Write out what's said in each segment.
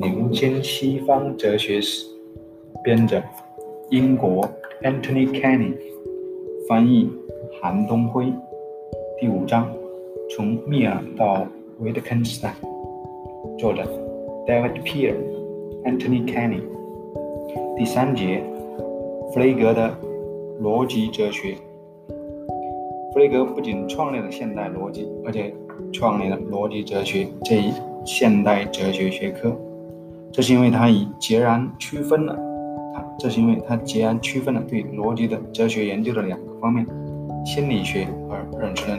牛津西方哲学史，编者英国 Anthony Kenny，翻译韩东辉。第五章：从密尔到维特根斯坦。作者 David Peer、Anthony Kenny。第三节：弗雷格的逻辑哲学。弗雷格不仅创立了现代逻辑，而且创立了逻辑哲学这一现代哲学学科。这是因为他已截然区分了他，这是因为他截然区分了对逻辑的哲学研究的两个方面：心理学和认知论。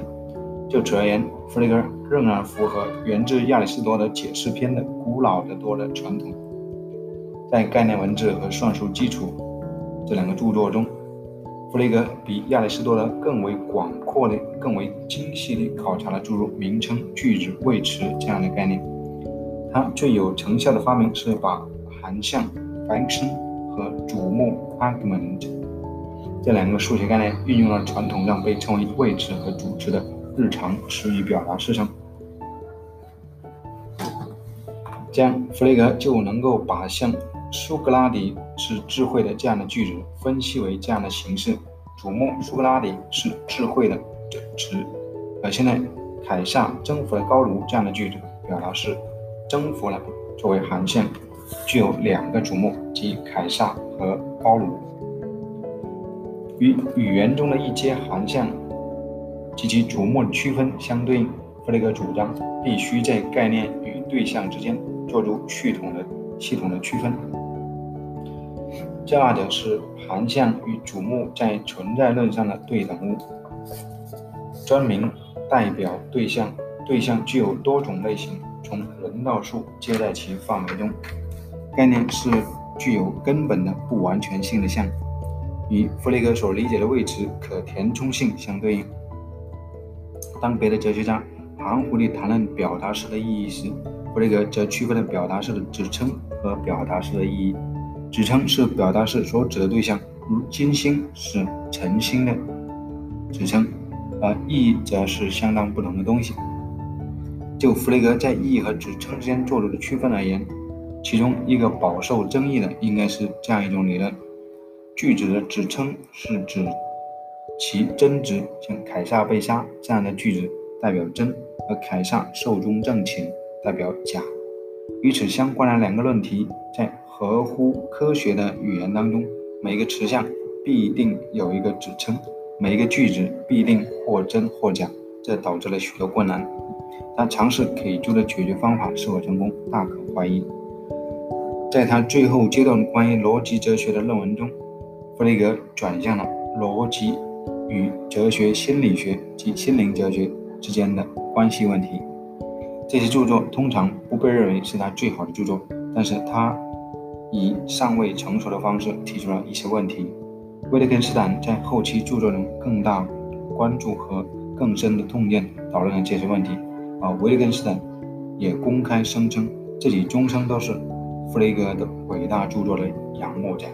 就此而言，弗雷格仍然符合源自亚里士多德解释篇的古老的多的传统。在概念文字和算术基础这两个著作中。弗雷格比亚里士多德更为广阔的、更为精细地考察了诸如名称、句子、谓词这样的概念。他最有成效的发明是把函项 （function） 和主目 （argument） 这两个数学概念运用了传统上被称为谓词和主词的日常词语表达式上。这样，弗雷格就能够把像苏格拉底是智慧的这样的句子分析为这样的形式：主目苏格拉底是智慧的这词，而现在凯撒征服了高卢这样的句子表达是征服了作为函项，具有两个主目，即凯撒和高卢。与语言中的一阶函项及其主目的区分相对应，弗雷格主张必须在概念与对象之间做出系统的系统的区分。这二者是函项与主目在存在论上的对等物。专名代表对象，对象具有多种类型，从人到树皆在其范围中。概念是具有根本的不完全性的项，与弗雷格所理解的位置可填充性相对应。当别的哲学家含糊地谈论表达式的意义时，弗雷格则区分了表达式的指称和表达式的意义。指称是表达式所指的对象，如金星是晨星的指称，而意义则是相当不同的东西。就弗雷格在意义和指称之间做出的区分而言，其中一个饱受争议的应该是这样一种理论：句子的指称是指其真值，像凯撒被杀这样的句子代表真，而凯撒寿终正寝代表假。与此相关的两个论题在。合乎科学的语言当中，每一个词项必定有一个指称，每一个句子必定或真或假，这导致了许多困难。他尝试给出的解决方法是否成功，大可怀疑。在他最后阶段关于逻辑哲学的论文中，弗雷格转向了逻辑与哲学心理学及心灵哲学之间的关系问题。这些著作通常不被认为是他最好的著作，但是他。以尚未成熟的方式提出了一些问题。维特根斯坦在后期著作中更大关注和更深的洞见讨论了这些问题，啊维根斯坦也公开声称自己终生都是弗雷格的伟大著作的仰慕者。